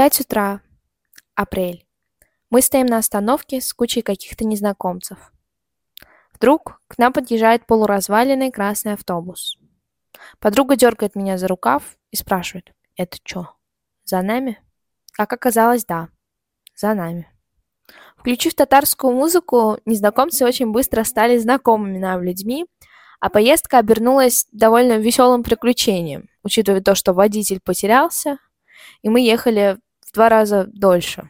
Пять утра. Апрель. Мы стоим на остановке с кучей каких-то незнакомцев. Вдруг к нам подъезжает полуразваленный красный автобус. Подруга дергает меня за рукав и спрашивает, это что, за нами? Как оказалось, да, за нами. Включив татарскую музыку, незнакомцы очень быстро стали знакомыми нам людьми, а поездка обернулась довольно веселым приключением, учитывая то, что водитель потерялся, и мы ехали два раза дольше.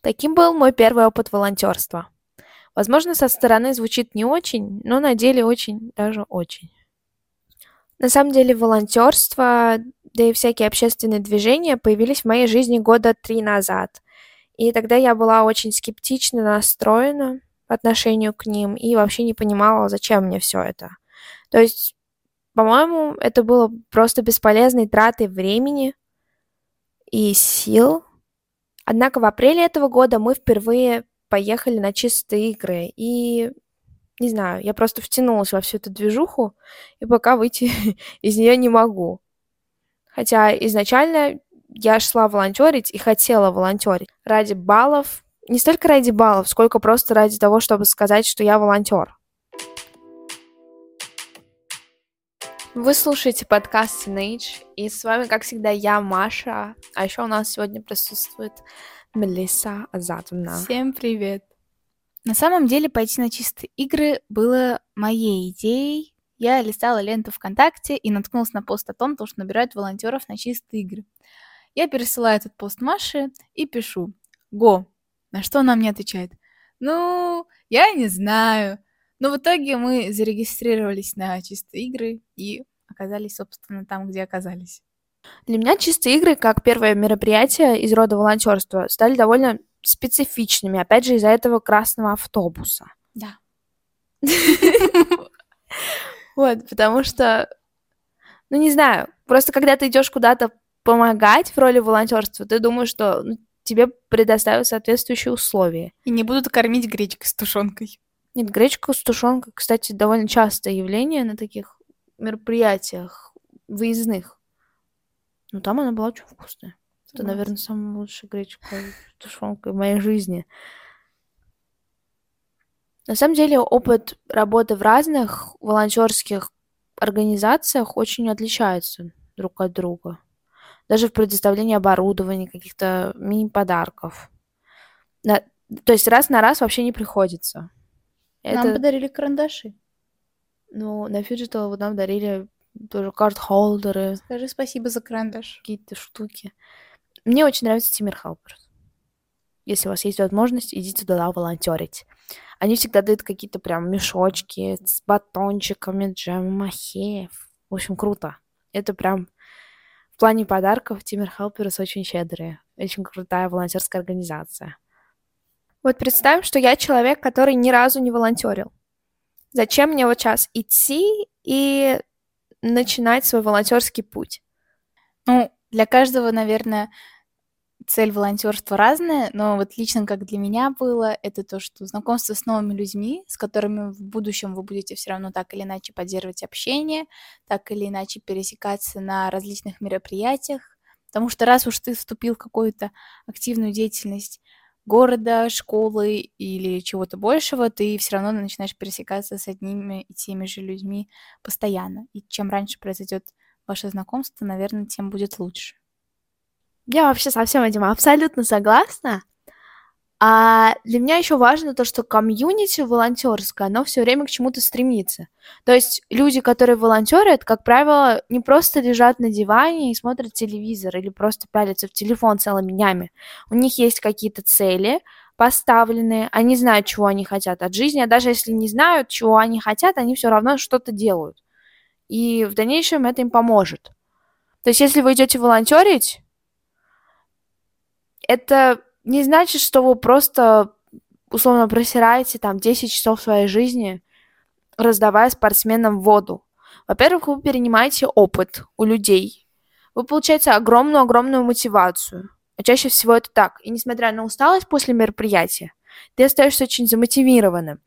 Таким был мой первый опыт волонтерства. Возможно, со стороны звучит не очень, но на деле очень, даже очень. На самом деле волонтерство, да и всякие общественные движения появились в моей жизни года три назад. И тогда я была очень скептично настроена по отношению к ним и вообще не понимала, зачем мне все это. То есть, по-моему, это было просто бесполезной тратой времени и сил. Однако в апреле этого года мы впервые поехали на чистые игры. И не знаю, я просто втянулась во всю эту движуху, и пока выйти из нее не могу. Хотя изначально я шла волонтерить и хотела волонтерить ради баллов, не столько ради баллов, сколько просто ради того, чтобы сказать, что я волонтер. Вы слушаете подкаст Teenage, и с вами, как всегда, я, Маша, а еще у нас сегодня присутствует Мелисса Азатовна. Всем привет! На самом деле пойти на чистые игры было моей идеей. Я листала ленту ВКонтакте и наткнулась на пост о том, что набирают волонтеров на чистые игры. Я пересылаю этот пост Маше и пишу «Го». На что она мне отвечает «Ну, я не знаю». Но в итоге мы зарегистрировались на чистые игры и оказались, собственно, там, где оказались. Для меня чистые игры, как первое мероприятие из рода волонтерства, стали довольно специфичными, опять же, из-за этого красного автобуса. Да. Вот, потому что, ну, не знаю, просто когда ты идешь куда-то помогать в роли волонтерства, ты думаешь, что ну, тебе предоставят соответствующие условия. И не будут кормить гречкой с тушенкой. Нет, гречка с тушенкой, кстати, довольно частое явление на таких мероприятиях выездных. Ну, там она была очень вкусная. Это, наверное, самая лучшая гречка с тушенкой в моей жизни. На самом деле, опыт работы в разных волонтерских организациях очень отличается друг от друга. Даже в предоставлении оборудования, каких-то мини-подарков. На... То есть раз на раз вообще не приходится. Нам Это... подарили карандаши. Ну, на Фиджитал вот нам дарили тоже карт-холдеры. Скажи спасибо за карандаш. Какие-то штуки. Мне очень нравится Timer Helpers. Если у вас есть возможность, идите туда волонтерить. Они всегда дают какие-то прям мешочки с батончиками, джем, махеев. В общем, круто. Это прям в плане подарков Timer Helpers очень щедрые. Очень крутая волонтерская организация. Вот представим, что я человек, который ни разу не волонтерил. Зачем мне вот сейчас идти и начинать свой волонтерский путь? Ну, для каждого, наверное, цель волонтерства разная, но вот лично как для меня было, это то, что знакомство с новыми людьми, с которыми в будущем вы будете все равно так или иначе поддерживать общение, так или иначе пересекаться на различных мероприятиях, потому что раз уж ты вступил в какую-то активную деятельность города, школы или чего-то большего, ты все равно начинаешь пересекаться с одними и теми же людьми постоянно. И чем раньше произойдет ваше знакомство, наверное, тем будет лучше. Я вообще со всем этим абсолютно согласна. А для меня еще важно то, что комьюнити волонтерское, оно все время к чему-то стремится. То есть люди, которые волонтерят, как правило, не просто лежат на диване и смотрят телевизор или просто пялятся в телефон целыми днями. У них есть какие-то цели поставленные, они знают, чего они хотят от жизни, а даже если не знают, чего они хотят, они все равно что-то делают. И в дальнейшем это им поможет. То есть если вы идете волонтерить, это не значит, что вы просто условно просираете там 10 часов своей жизни, раздавая спортсменам воду. Во-первых, вы перенимаете опыт у людей. Вы получаете огромную-огромную мотивацию. А чаще всего это так. И несмотря на усталость после мероприятия, ты остаешься очень замотивированным.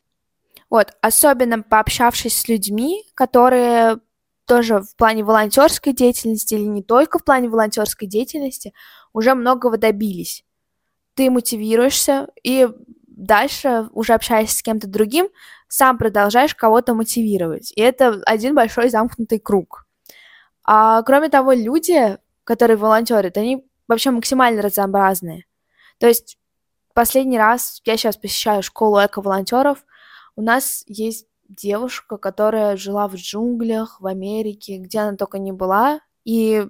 Вот, особенно пообщавшись с людьми, которые тоже в плане волонтерской деятельности или не только в плане волонтерской деятельности уже многого добились. Ты мотивируешься и дальше, уже общаясь с кем-то другим, сам продолжаешь кого-то мотивировать. И это один большой замкнутый круг. А кроме того, люди, которые волонтерят, они вообще максимально разнообразные. То есть последний раз я сейчас посещаю школу эко-волонтеров, у нас есть девушка, которая жила в джунглях, в Америке, где она только не была, и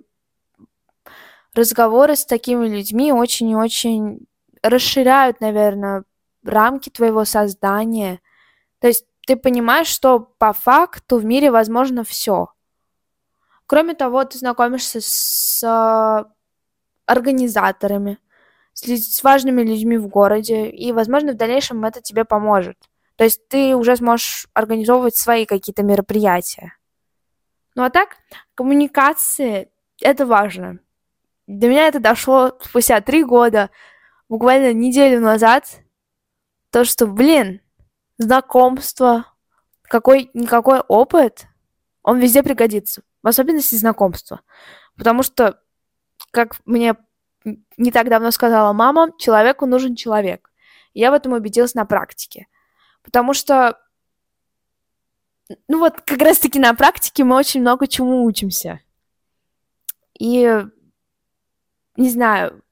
разговоры с такими людьми очень и очень расширяют, наверное, рамки твоего создания. То есть ты понимаешь, что по факту в мире возможно все. Кроме того, ты знакомишься с а, организаторами, с, важными людьми в городе, и, возможно, в дальнейшем это тебе поможет. То есть ты уже сможешь организовывать свои какие-то мероприятия. Ну а так, коммуникации — это важно. До меня это дошло спустя три года, буквально неделю назад, то, что, блин, знакомство, какой-никакой опыт, он везде пригодится, в особенности знакомства. Потому что, как мне не так давно сказала мама, человеку нужен человек. я в этом убедилась на практике. Потому что, ну вот, как раз-таки на практике мы очень много чему учимся. И, не знаю,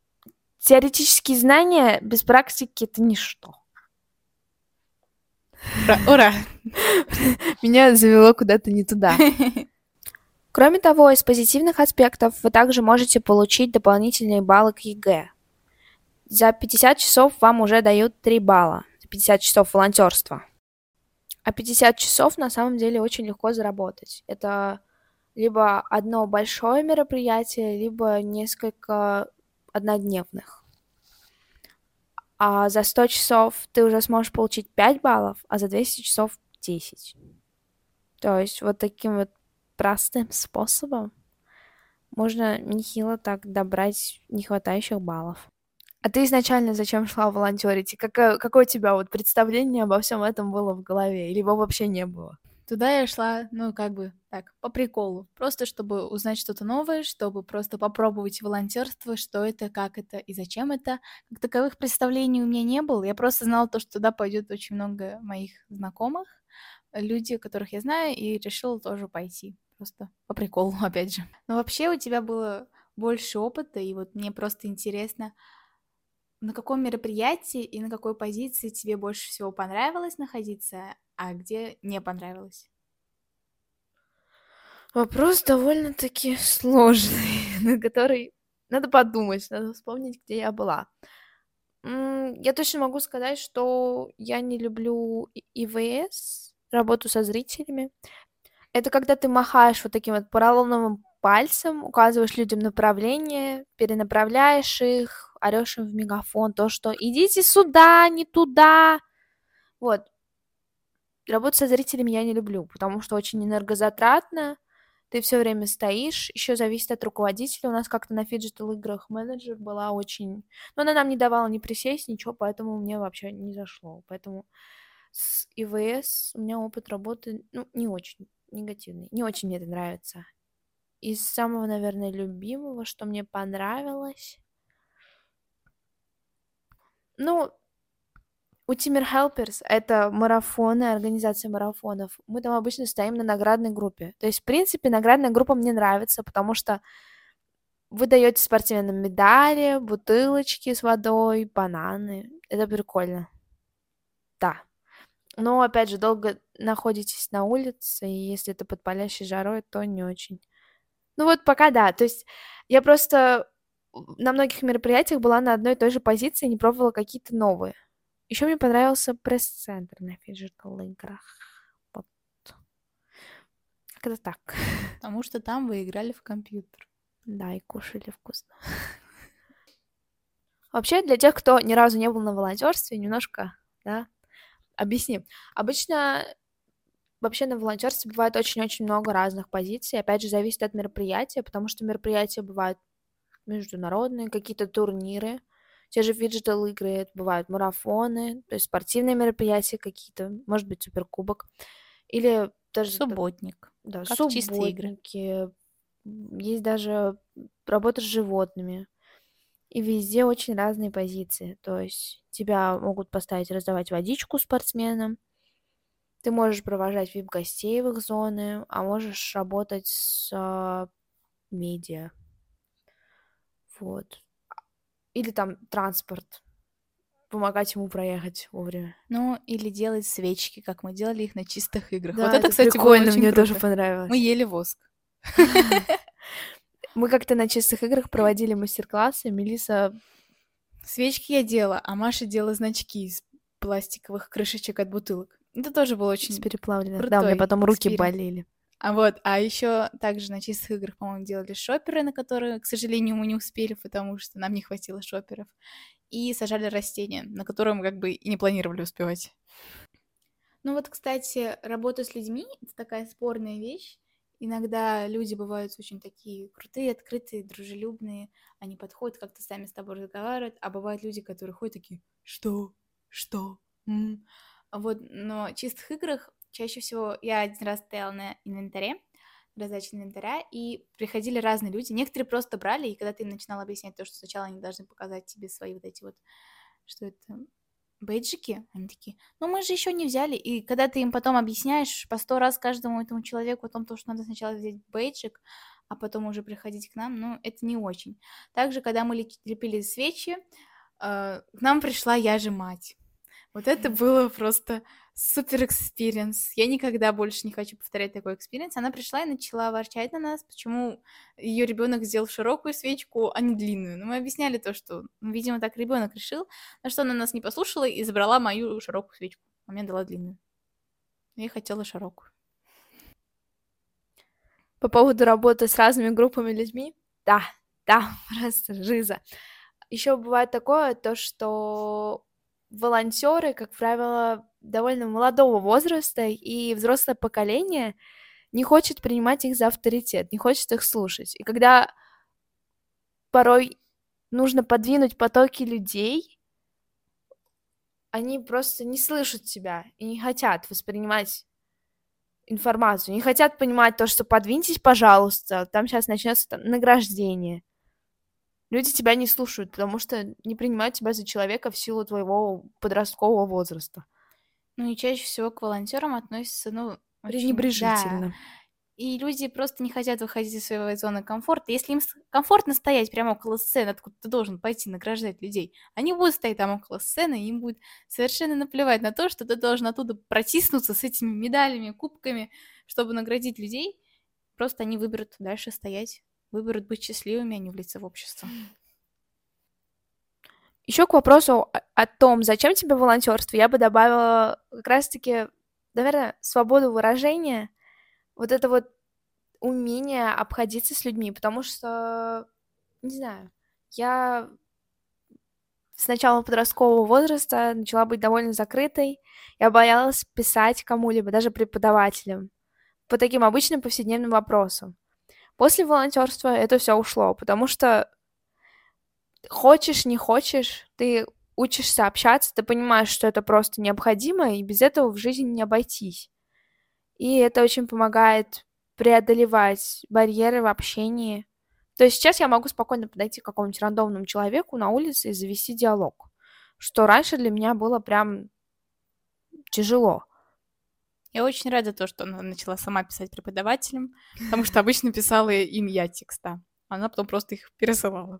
теоретические знания без практики — это ничто. Ура! Ура! Меня завело куда-то не туда. Кроме того, из позитивных аспектов вы также можете получить дополнительные баллы к ЕГЭ. За 50 часов вам уже дают 3 балла. 50 часов волонтерства. А 50 часов на самом деле очень легко заработать. Это либо одно большое мероприятие, либо несколько однодневных. А за 100 часов ты уже сможешь получить 5 баллов, а за 200 часов 10. То есть вот таким вот простым способом можно нехило так добрать нехватающих баллов. А ты изначально зачем шла волонтерить? Какое, какое у тебя вот представление обо всем этом было в голове? Или его вообще не было? Туда я шла, ну, как бы так, по приколу. Просто чтобы узнать что-то новое, чтобы просто попробовать волонтерство, что это, как это и зачем это. Как таковых представлений у меня не было. Я просто знала то, что туда пойдет очень много моих знакомых, люди, которых я знаю, и решила тоже пойти. Просто по приколу, опять же. Но вообще у тебя было больше опыта, и вот мне просто интересно, на каком мероприятии и на какой позиции тебе больше всего понравилось находиться, а где не понравилось? Вопрос довольно-таки сложный, на который надо подумать, надо вспомнить, где я была. Я точно могу сказать, что я не люблю ИВС, работу со зрителями. Это когда ты махаешь вот таким вот поролоновым пальцем, указываешь людям направление, перенаправляешь их, орешь им в мегафон то, что идите сюда, не туда. Вот. Работу со зрителями я не люблю, потому что очень энергозатратно. Ты все время стоишь, еще зависит от руководителя. У нас как-то на фиджитал играх менеджер была очень... Но она нам не давала ни присесть, ничего, поэтому мне вообще не зашло. Поэтому с ИВС у меня опыт работы, ну, не очень негативный. Не очень мне это нравится. Из самого, наверное, любимого, что мне понравилось. Ну, у Timer Helpers это марафоны, организация марафонов. Мы там обычно стоим на наградной группе. То есть, в принципе, наградная группа мне нравится, потому что вы даете спортивные медали, бутылочки с водой, бананы. Это прикольно. Да. Но, опять же, долго находитесь на улице, и если это под палящей жарой, то не очень. Ну вот пока да. То есть я просто на многих мероприятиях была на одной и той же позиции, не пробовала какие-то новые. Еще мне понравился пресс-центр на фиджитал играх. Вот. Как это так? Потому что там вы играли в компьютер. Да, и кушали вкусно. Вообще, для тех, кто ни разу не был на волонтерстве, немножко, да, объясним. Обычно Вообще на волонтерстве бывает очень-очень много разных позиций. Опять же, зависит от мероприятия, потому что мероприятия бывают международные, какие-то турниры, те же фиджитал игры, это бывают марафоны, то есть спортивные мероприятия какие-то, может быть, суперкубок. Или даже... Субботник. Да, Как игры. субботники, м, есть даже работа с животными. И везде очень разные позиции. То есть тебя могут поставить раздавать водичку спортсменам, ты можешь провожать вип-гостей в их зоны, а можешь работать с а, медиа. Вот. Или там транспорт. Помогать ему проехать вовремя. Ну, или делать свечки, как мы делали их на чистых играх. Да, вот это, это кстати, прикольно, мне тоже круто. понравилось. Мы ели воск. Мы как-то на чистых играх проводили мастер-классы. Мелиса Свечки я делала, а Маша делала значки из пластиковых крышечек от бутылок. Это тоже было с очень... переплавленных. Да, у меня потом руки болели. А вот, а еще также на чистых играх, по-моему, делали шоперы, на которые, к сожалению, мы не успели, потому что нам не хватило шоперов. И сажали растения, на которые мы как бы и не планировали успевать. Ну вот, кстати, работа с людьми — это такая спорная вещь. Иногда люди бывают очень такие крутые, открытые, дружелюбные. Они подходят, как-то сами с тобой разговаривают. А бывают люди, которые ходят такие «Что? Что? М?» Вот, но чистых играх чаще всего я один раз стояла на инвентаре, раздаче инвентаря, и приходили разные люди. Некоторые просто брали, и когда ты им начинал объяснять то, что сначала они должны показать тебе свои вот эти вот, что это, бейджики, они такие, ну мы же еще не взяли. И когда ты им потом объясняешь по сто раз каждому этому человеку о том, то, что надо сначала взять бейджик, а потом уже приходить к нам, ну, это не очень. Также, когда мы лепили свечи, э, к нам пришла я же мать. Вот это было просто супер experience. Я никогда больше не хочу повторять такой experience. Она пришла и начала ворчать на нас, почему ее ребенок сделал широкую свечку, а не длинную. Но мы объясняли то, что, ну, видимо, так ребенок решил, на что она нас не послушала и забрала мою широкую свечку. А мне дала длинную. Я хотела широкую. По поводу работы с разными группами людьми, да, да, просто жиза. Еще бывает такое, то, что волонтеры, как правило, довольно молодого возраста, и взрослое поколение не хочет принимать их за авторитет, не хочет их слушать. И когда порой нужно подвинуть потоки людей, они просто не слышат тебя и не хотят воспринимать информацию, не хотят понимать то, что подвиньтесь, пожалуйста, там сейчас начнется награждение. Люди тебя не слушают, потому что не принимают тебя за человека в силу твоего подросткового возраста. Ну и чаще всего к волонтерам относятся, ну, очень- да. Пренебрежительно. И люди просто не хотят выходить из своей зоны комфорта. Если им комфортно стоять прямо около сцены, откуда ты должен пойти награждать людей, они будут стоять там около сцены, и им будет совершенно наплевать на то, что ты должен оттуда протиснуться с этими медалями, кубками, чтобы наградить людей. Просто они выберут дальше стоять, выберут быть счастливыми, а не влиться в общество. Еще к вопросу о, том, зачем тебе волонтерство, я бы добавила как раз-таки, наверное, свободу выражения, вот это вот умение обходиться с людьми, потому что, не знаю, я с начала подросткового возраста начала быть довольно закрытой, я боялась писать кому-либо, даже преподавателям, по таким обычным повседневным вопросам. После волонтерства это все ушло, потому что хочешь, не хочешь, ты учишься общаться, ты понимаешь, что это просто необходимо, и без этого в жизни не обойтись. И это очень помогает преодолевать барьеры в общении. То есть сейчас я могу спокойно подойти к какому-нибудь рандомному человеку на улице и завести диалог, что раньше для меня было прям тяжело. Я очень рада то, что она начала сама писать преподавателям, потому что обычно писала им я текста. Она потом просто их пересылала.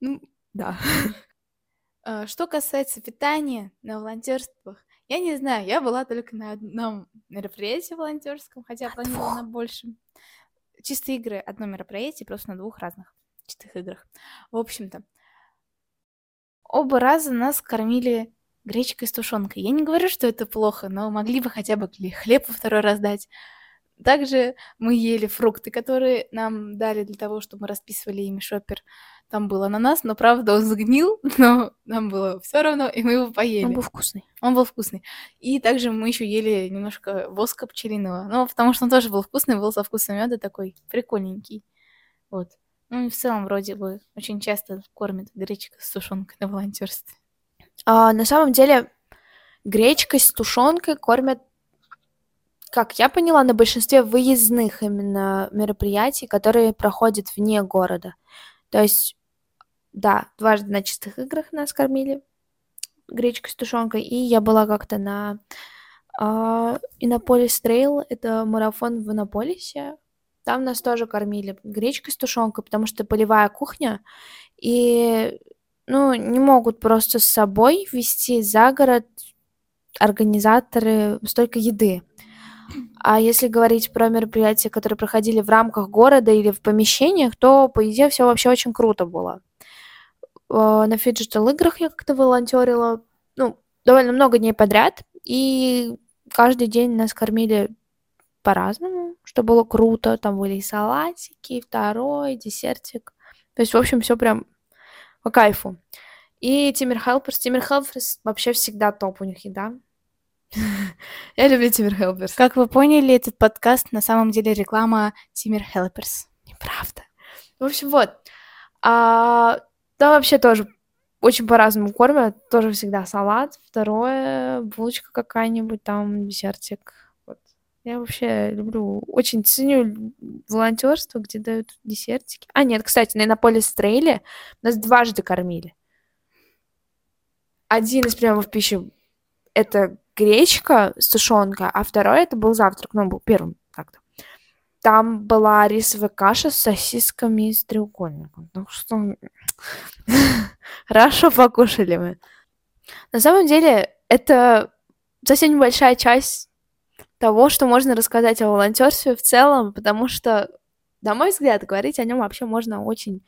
Ну, да. А, Что касается питания на волонтерствах, я не знаю, я была только на одном мероприятии волонтерском, хотя На планировала на большем. Чистые игры одно мероприятие, просто на двух разных чистых играх. В общем-то, оба раза нас кормили гречкой с тушенкой. Я не говорю, что это плохо, но могли бы хотя бы хле- хлеб во второй раз дать. Также мы ели фрукты, которые нам дали для того, чтобы мы расписывали ими шопер. Там был ананас, но правда он сгнил, но нам было все равно, и мы его поели. Он был вкусный. Он был вкусный. И также мы еще ели немножко воска пчелиного. Ну, потому что он тоже был вкусный, был со вкусом меда такой прикольненький. Вот. Ну и в целом вроде бы очень часто кормят гречка с тушенкой на волонтерстве. А, на самом деле гречкой с тушенкой кормят как я поняла, на большинстве выездных именно мероприятий, которые проходят вне города. То есть, да, дважды на чистых играх нас кормили гречкой с тушенкой, и я была как-то на э, Иннополис Трейл, это марафон в Иннополисе, там нас тоже кормили гречкой с тушенкой, потому что полевая кухня, и, ну, не могут просто с собой вести за город организаторы столько еды. А если говорить про мероприятия, которые проходили в рамках города или в помещениях, то, по идее, все вообще очень круто было. Э, на фиджитал играх я как-то волонтерила, ну, довольно много дней подряд, и каждый день нас кормили по-разному, что было круто. Там были и салатики, и второй, десертик. То есть, в общем, все прям по кайфу. И Тимир Хелперс. Тимир Хелперс вообще всегда топ у них еда. Я люблю Тимир Хелперс. Как вы поняли, этот подкаст на самом деле реклама Тимир Хелперс. Неправда. В общем, вот. А, да, вообще тоже очень по-разному кормят. Тоже всегда салат. Второе, булочка какая-нибудь, там десертик. Я вообще люблю, очень ценю волонтерство, где дают десертики. А, нет, кстати, на Иннополис Трейле нас дважды кормили. Один из приемов пищи это гречка с тушенкой, а второй это был завтрак, ну, был первым как-то. Там была рисовая каша с сосисками и с треугольником. Так что хорошо покушали мы. На самом деле, это совсем небольшая часть того, что можно рассказать о волонтерстве в целом, потому что, на мой взгляд, говорить о нем вообще можно очень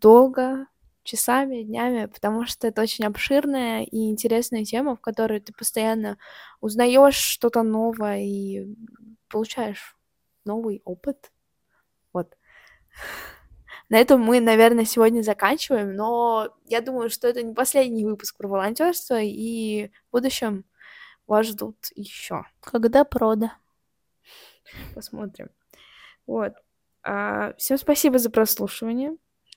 долго, часами, днями, потому что это очень обширная и интересная тема, в которой ты постоянно узнаешь что-то новое и получаешь новый опыт. Вот. На этом мы, наверное, сегодня заканчиваем, но я думаю, что это не последний выпуск про волонтерство, и в будущем вас ждут еще. Когда прода? Посмотрим. Вот. А, всем спасибо за прослушивание.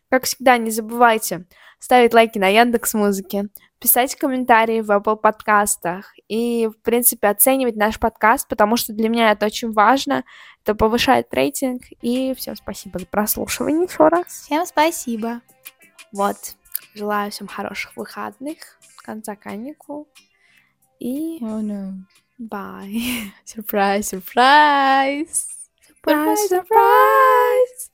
Как всегда, не забывайте ставить лайки на Яндекс Музыке, писать комментарии в Apple подкастах и, в принципе, оценивать наш подкаст, потому что для меня это очень важно. Это повышает рейтинг. И всем спасибо за прослушивание еще раз. Всем спасибо. Вот. Желаю всем хороших выходных, конца каникул. Oh no. Bye. Surprise, surprise. Surprise, surprise.